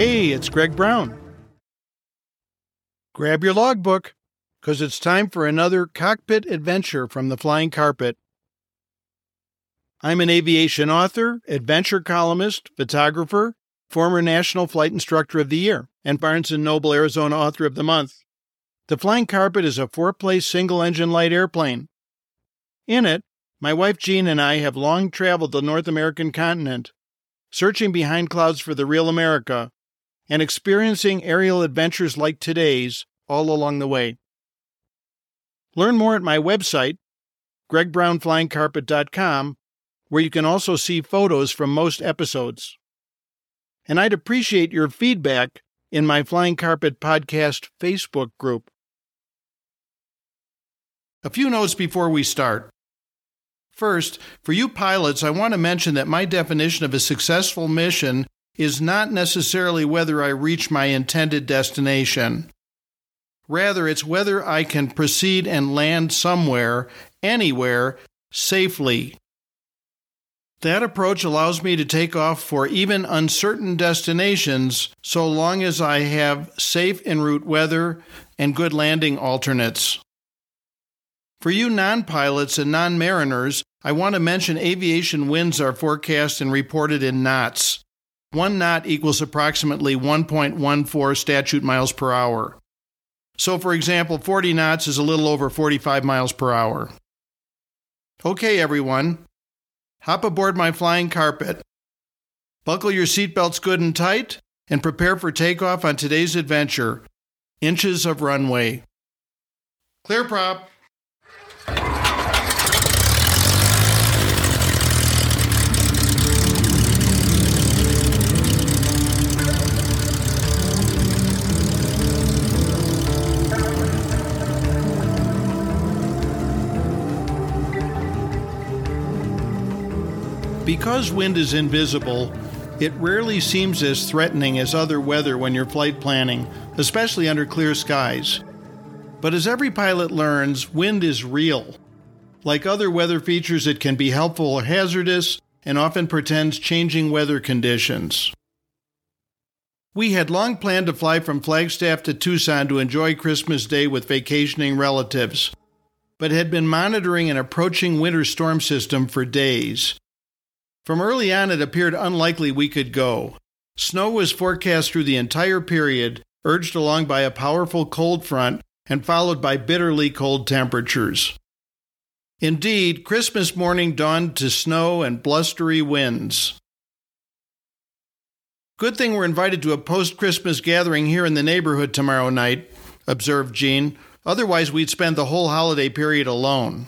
Hey, it's Greg Brown. Grab your logbook, because it's time for another cockpit adventure from the flying carpet. I'm an aviation author, adventure columnist, photographer, former National Flight Instructor of the Year, and Barnes & Noble Arizona Author of the Month. The Flying Carpet is a four-place single-engine light airplane. In it, my wife Jean and I have long traveled the North American continent, searching behind clouds for the real America, and experiencing aerial adventures like today's all along the way. Learn more at my website, gregbrownflyingcarpet.com, where you can also see photos from most episodes. And I'd appreciate your feedback in my Flying Carpet Podcast Facebook group. A few notes before we start. First, for you pilots, I want to mention that my definition of a successful mission is not necessarily whether I reach my intended destination. Rather, it's whether I can proceed and land somewhere, anywhere, safely. That approach allows me to take off for even uncertain destinations so long as I have safe en route weather and good landing alternates. For you non pilots and non mariners, I want to mention aviation winds are forecast and reported in knots. One knot equals approximately 1.14 statute miles per hour. So, for example, 40 knots is a little over 45 miles per hour. Okay, everyone, hop aboard my flying carpet. Buckle your seatbelts good and tight and prepare for takeoff on today's adventure inches of runway. Clear prop. Because wind is invisible, it rarely seems as threatening as other weather when you're flight planning, especially under clear skies. But as every pilot learns, wind is real. Like other weather features, it can be helpful or hazardous and often portends changing weather conditions. We had long planned to fly from Flagstaff to Tucson to enjoy Christmas Day with vacationing relatives, but had been monitoring an approaching winter storm system for days. From early on, it appeared unlikely we could go. Snow was forecast through the entire period, urged along by a powerful cold front and followed by bitterly cold temperatures. Indeed, Christmas morning dawned to snow and blustery winds. Good thing we're invited to a post Christmas gathering here in the neighborhood tomorrow night, observed Jean. Otherwise, we'd spend the whole holiday period alone.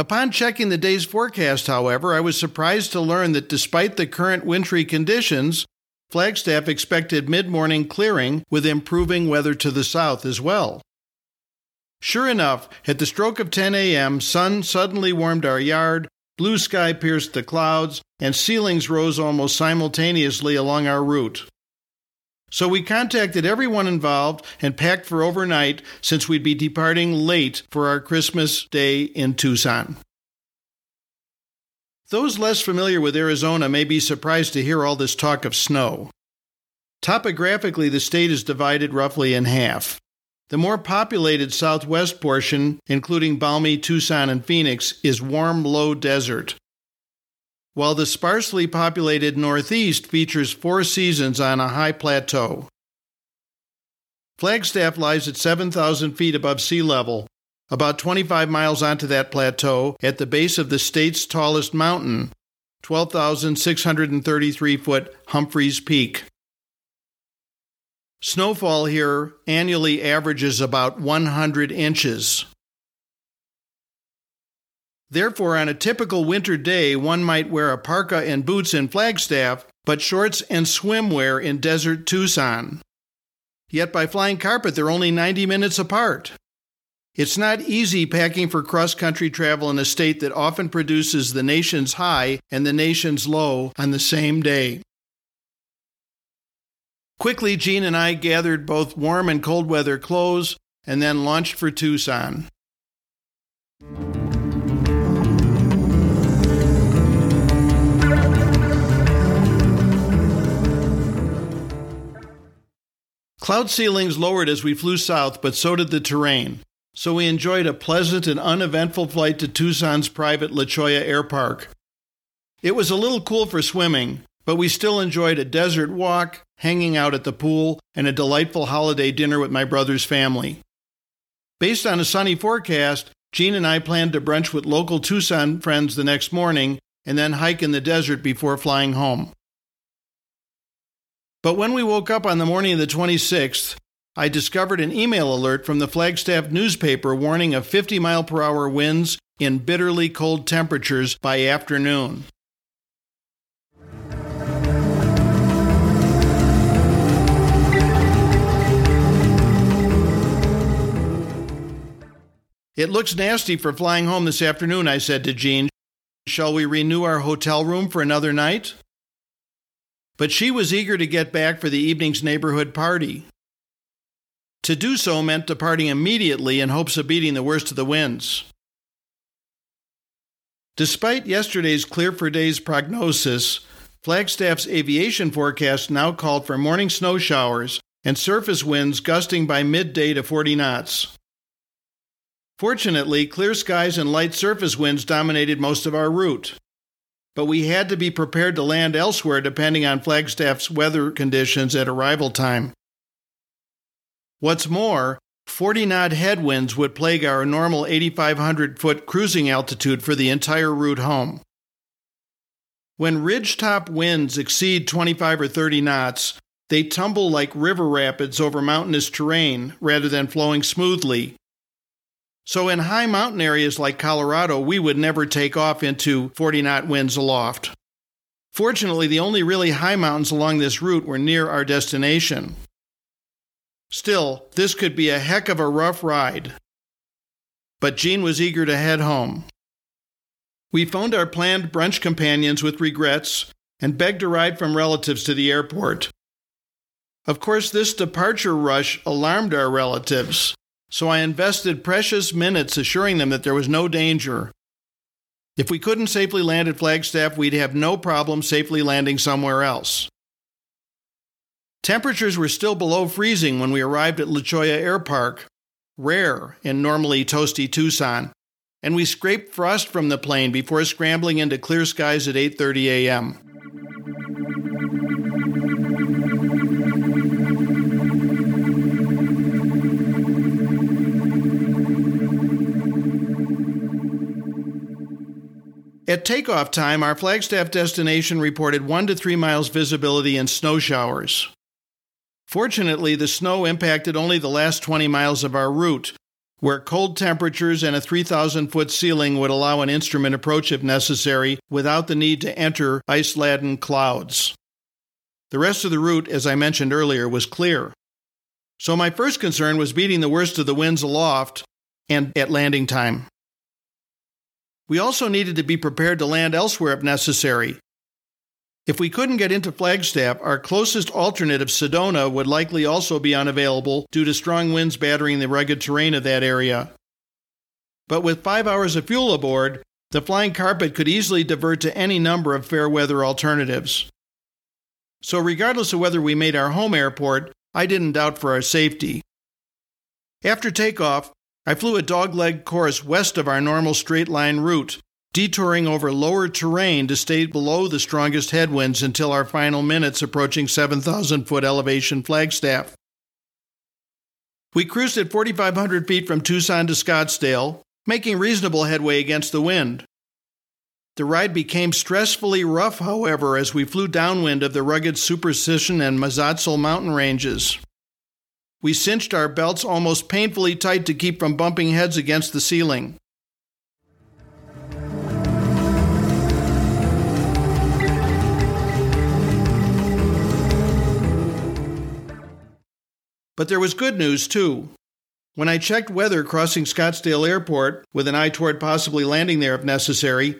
Upon checking the day's forecast, however, I was surprised to learn that despite the current wintry conditions, Flagstaff expected mid morning clearing with improving weather to the south as well. Sure enough, at the stroke of 10 a.m., sun suddenly warmed our yard, blue sky pierced the clouds, and ceilings rose almost simultaneously along our route. So we contacted everyone involved and packed for overnight since we'd be departing late for our Christmas day in Tucson. Those less familiar with Arizona may be surprised to hear all this talk of snow. Topographically, the state is divided roughly in half. The more populated southwest portion, including balmy Tucson and Phoenix, is warm, low desert, while the sparsely populated Northeast features four seasons on a high plateau. Flagstaff lies at 7,000 feet above sea level, about 25 miles onto that plateau at the base of the state's tallest mountain, 12,633 foot Humphreys Peak. Snowfall here annually averages about 100 inches. Therefore, on a typical winter day, one might wear a parka and boots in Flagstaff, but shorts and swimwear in desert Tucson. Yet by flying carpet, they're only 90 minutes apart. It's not easy packing for cross country travel in a state that often produces the nation's high and the nation's low on the same day. Quickly, Jean and I gathered both warm and cold weather clothes and then launched for Tucson. Cloud ceilings lowered as we flew south, but so did the terrain. So we enjoyed a pleasant and uneventful flight to Tucson's private La Cholla Air Park. It was a little cool for swimming, but we still enjoyed a desert walk, hanging out at the pool, and a delightful holiday dinner with my brother's family. Based on a sunny forecast, Jean and I planned to brunch with local Tucson friends the next morning and then hike in the desert before flying home. But when we woke up on the morning of the 26th, I discovered an email alert from the Flagstaff newspaper warning of 50 mile per hour winds in bitterly cold temperatures by afternoon. It looks nasty for flying home this afternoon, I said to Jean. Shall we renew our hotel room for another night? But she was eager to get back for the evening's neighborhood party. To do so meant departing immediately in hopes of beating the worst of the winds. Despite yesterday's clear for days prognosis, Flagstaff's aviation forecast now called for morning snow showers and surface winds gusting by midday to 40 knots. Fortunately, clear skies and light surface winds dominated most of our route. But we had to be prepared to land elsewhere depending on Flagstaff's weather conditions at arrival time. What's more, 40 knot headwinds would plague our normal 8,500 foot cruising altitude for the entire route home. When ridgetop winds exceed 25 or 30 knots, they tumble like river rapids over mountainous terrain rather than flowing smoothly, so, in high mountain areas like Colorado, we would never take off into 40 knot winds aloft. Fortunately, the only really high mountains along this route were near our destination. Still, this could be a heck of a rough ride. But Jean was eager to head home. We phoned our planned brunch companions with regrets and begged a ride from relatives to the airport. Of course, this departure rush alarmed our relatives so I invested precious minutes assuring them that there was no danger. If we couldn't safely land at Flagstaff, we'd have no problem safely landing somewhere else. Temperatures were still below freezing when we arrived at La Cholla Air Park, rare in normally toasty Tucson, and we scraped frost from the plane before scrambling into clear skies at 8:30 a.m. At takeoff time, our Flagstaff destination reported 1 to 3 miles visibility and snow showers. Fortunately, the snow impacted only the last 20 miles of our route, where cold temperatures and a 3,000 foot ceiling would allow an instrument approach if necessary without the need to enter ice laden clouds. The rest of the route, as I mentioned earlier, was clear. So my first concern was beating the worst of the winds aloft and at landing time. We also needed to be prepared to land elsewhere if necessary. If we couldn't get into Flagstaff, our closest alternative, Sedona, would likely also be unavailable due to strong winds battering the rugged terrain of that area. But with five hours of fuel aboard, the flying carpet could easily divert to any number of fair weather alternatives. So, regardless of whether we made our home airport, I didn't doubt for our safety. After takeoff, I flew a dogleg course west of our normal straight line route, detouring over lower terrain to stay below the strongest headwinds until our final minutes approaching 7,000 foot elevation Flagstaff. We cruised at 4,500 feet from Tucson to Scottsdale, making reasonable headway against the wind. The ride became stressfully rough, however, as we flew downwind of the rugged Superstition and Mazatzal mountain ranges. We cinched our belts almost painfully tight to keep from bumping heads against the ceiling. But there was good news, too. When I checked weather crossing Scottsdale Airport, with an eye toward possibly landing there if necessary,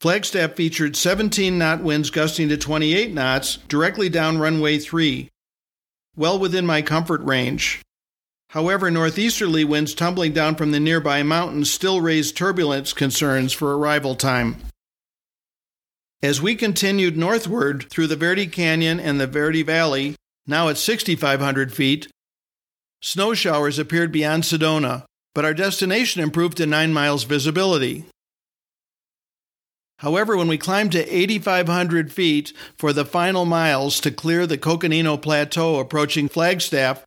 Flagstaff featured 17 knot winds gusting to 28 knots directly down runway 3, well within my comfort range. However, northeasterly winds tumbling down from the nearby mountains still raised turbulence concerns for arrival time. As we continued northward through the Verde Canyon and the Verde Valley, Now at 6,500 feet, snow showers appeared beyond Sedona, but our destination improved to 9 miles visibility. However, when we climbed to 8,500 feet for the final miles to clear the Coconino Plateau approaching Flagstaff,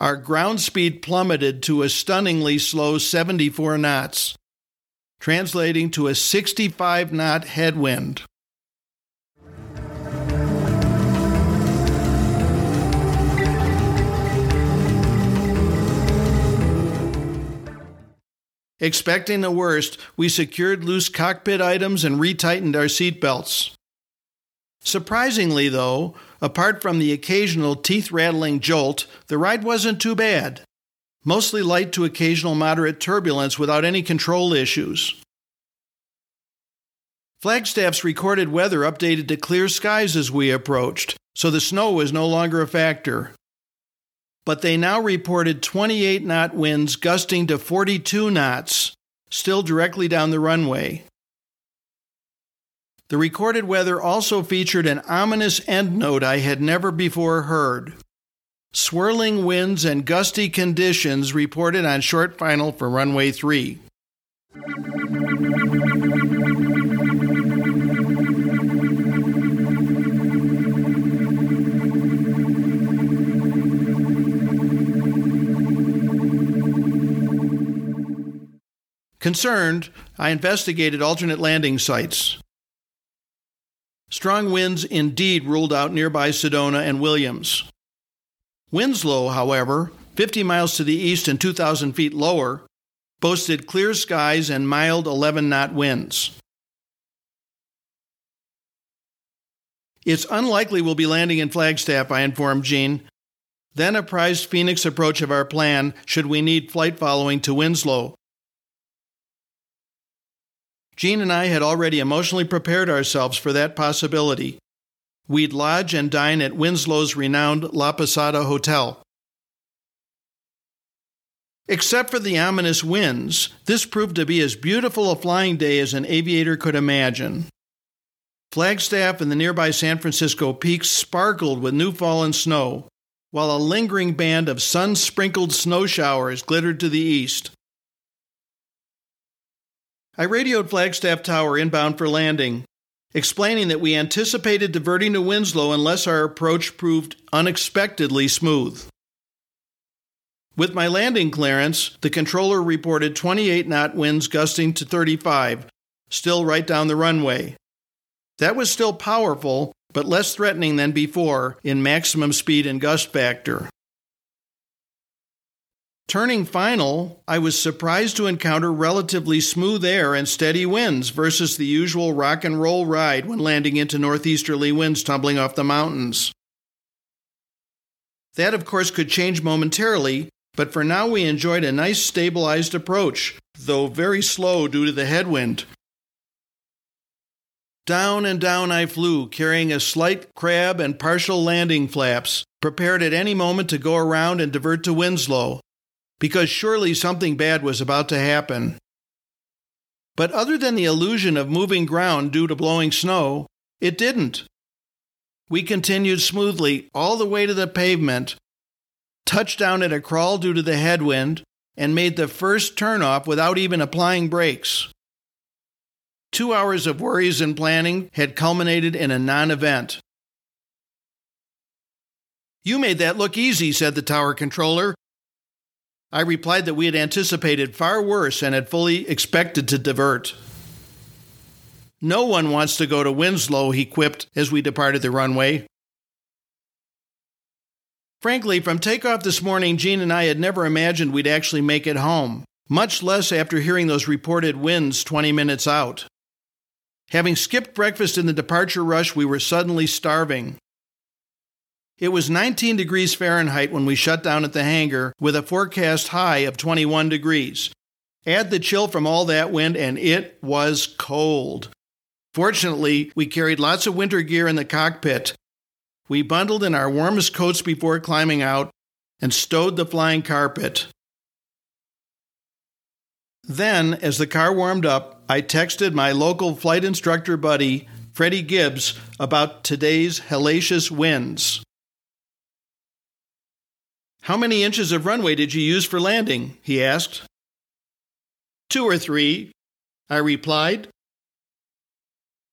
our ground speed plummeted to a stunningly slow 74 knots, translating to a 65 knot headwind. Expecting the worst, we secured loose cockpit items and retightened our seatbelts. Surprisingly, though, apart from the occasional teeth rattling jolt, the ride wasn't too bad. Mostly light to occasional moderate turbulence without any control issues. Flagstaff's recorded weather updated to clear skies as we approached, so the snow was no longer a factor but they now reported 28 knot winds gusting to 42 knots, still directly down the runway. The recorded weather also featured an ominous end note I had never before heard. Swirling winds and gusty conditions reported on short final for runway 3. Concerned, I investigated alternate landing sites. Strong winds indeed ruled out nearby Sedona and Williams. Winslow, however, 50 miles to the east and 2,000 feet lower, boasted clear skies and mild 11 knot winds. It's unlikely we'll be landing in Flagstaff, I informed Jean. Then apprised Phoenix approach of our plan should we need flight following to Winslow, Jean and I had already emotionally prepared ourselves for that possibility. We'd lodge and dine at Winslow's renowned La Posada Hotel. Except for the ominous winds, this proved to be as beautiful a flying day as an aviator could imagine. Flagstaff and the nearby San Francisco peaks sparkled with new fallen snow, while a lingering band of sun sprinkled snow showers glittered to the east. I radioed Flagstaff Tower inbound for landing, explaining that we anticipated diverting to Winslow unless our approach proved unexpectedly smooth. With my landing clearance, the controller reported 28 knot winds gusting to 35, still right down the runway. That was still powerful, but less threatening than before in maximum speed and gust factor. Turning final, I was surprised to encounter relatively smooth air and steady winds versus the usual rock and roll ride when landing into northeasterly winds tumbling off the mountains. That, of course, could change momentarily, but for now we enjoyed a nice stabilized approach, though very slow due to the headwind. Down and down I flew, carrying a slight crab and partial landing flaps, prepared at any moment to go around and divert to Winslow because surely something bad was about to happen. But other than the illusion of moving ground due to blowing snow, it didn't. We continued smoothly all the way to the pavement, touched down at a crawl due to the headwind, and made the first turnoff without even applying brakes. Two hours of worries and planning had culminated in a non event. You made that look easy, said the tower controller, I replied that we had anticipated far worse and had fully expected to divert. No one wants to go to Winslow, he quipped as we departed the runway. Frankly, from takeoff this morning, Jean and I had never imagined we'd actually make it home, much less after hearing those reported winds 20 minutes out. Having skipped breakfast in the departure rush, we were suddenly starving. It was 19 degrees Fahrenheit when we shut down at the hangar with a forecast high of 21 degrees. Add the chill from all that wind, and it was cold. Fortunately, we carried lots of winter gear in the cockpit. We bundled in our warmest coats before climbing out and stowed the flying carpet. Then, as the car warmed up, I texted my local flight instructor buddy, Freddie Gibbs, about today's hellacious winds. How many inches of runway did you use for landing? he asked. Two or three, I replied.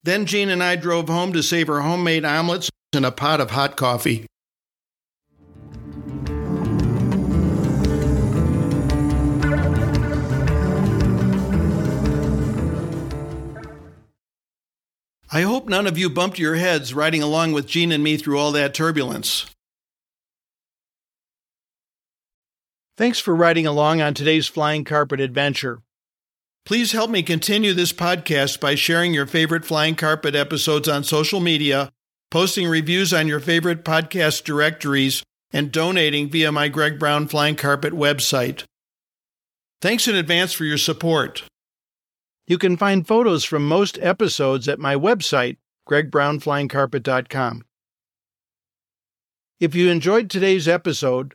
Then Jean and I drove home to savor homemade omelets and a pot of hot coffee. I hope none of you bumped your heads riding along with Jean and me through all that turbulence. Thanks for riding along on today's Flying Carpet adventure. Please help me continue this podcast by sharing your favorite Flying Carpet episodes on social media, posting reviews on your favorite podcast directories, and donating via my Greg Brown Flying Carpet website. Thanks in advance for your support. You can find photos from most episodes at my website, gregbrownflyingcarpet.com. If you enjoyed today's episode,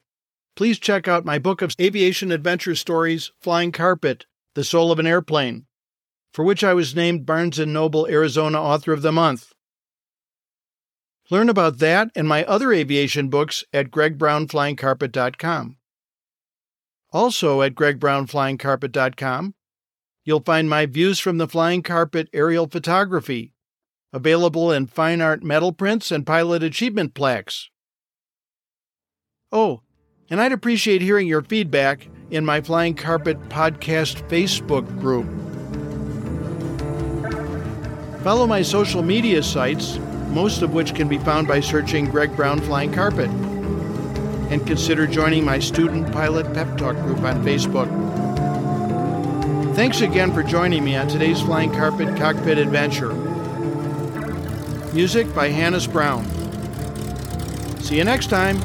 please check out my book of aviation adventure stories, Flying Carpet, The Soul of an Airplane, for which I was named Barnes & Noble Arizona Author of the Month. Learn about that and my other aviation books at gregbrownflyingcarpet.com. Also at gregbrownflyingcarpet.com, you'll find my views from the flying carpet aerial photography, available in fine art metal prints and pilot achievement plaques. Oh, and I'd appreciate hearing your feedback in my Flying Carpet Podcast Facebook group. Follow my social media sites, most of which can be found by searching Greg Brown Flying Carpet. And consider joining my Student Pilot Pep Talk group on Facebook. Thanks again for joining me on today's Flying Carpet Cockpit Adventure. Music by Hannes Brown. See you next time.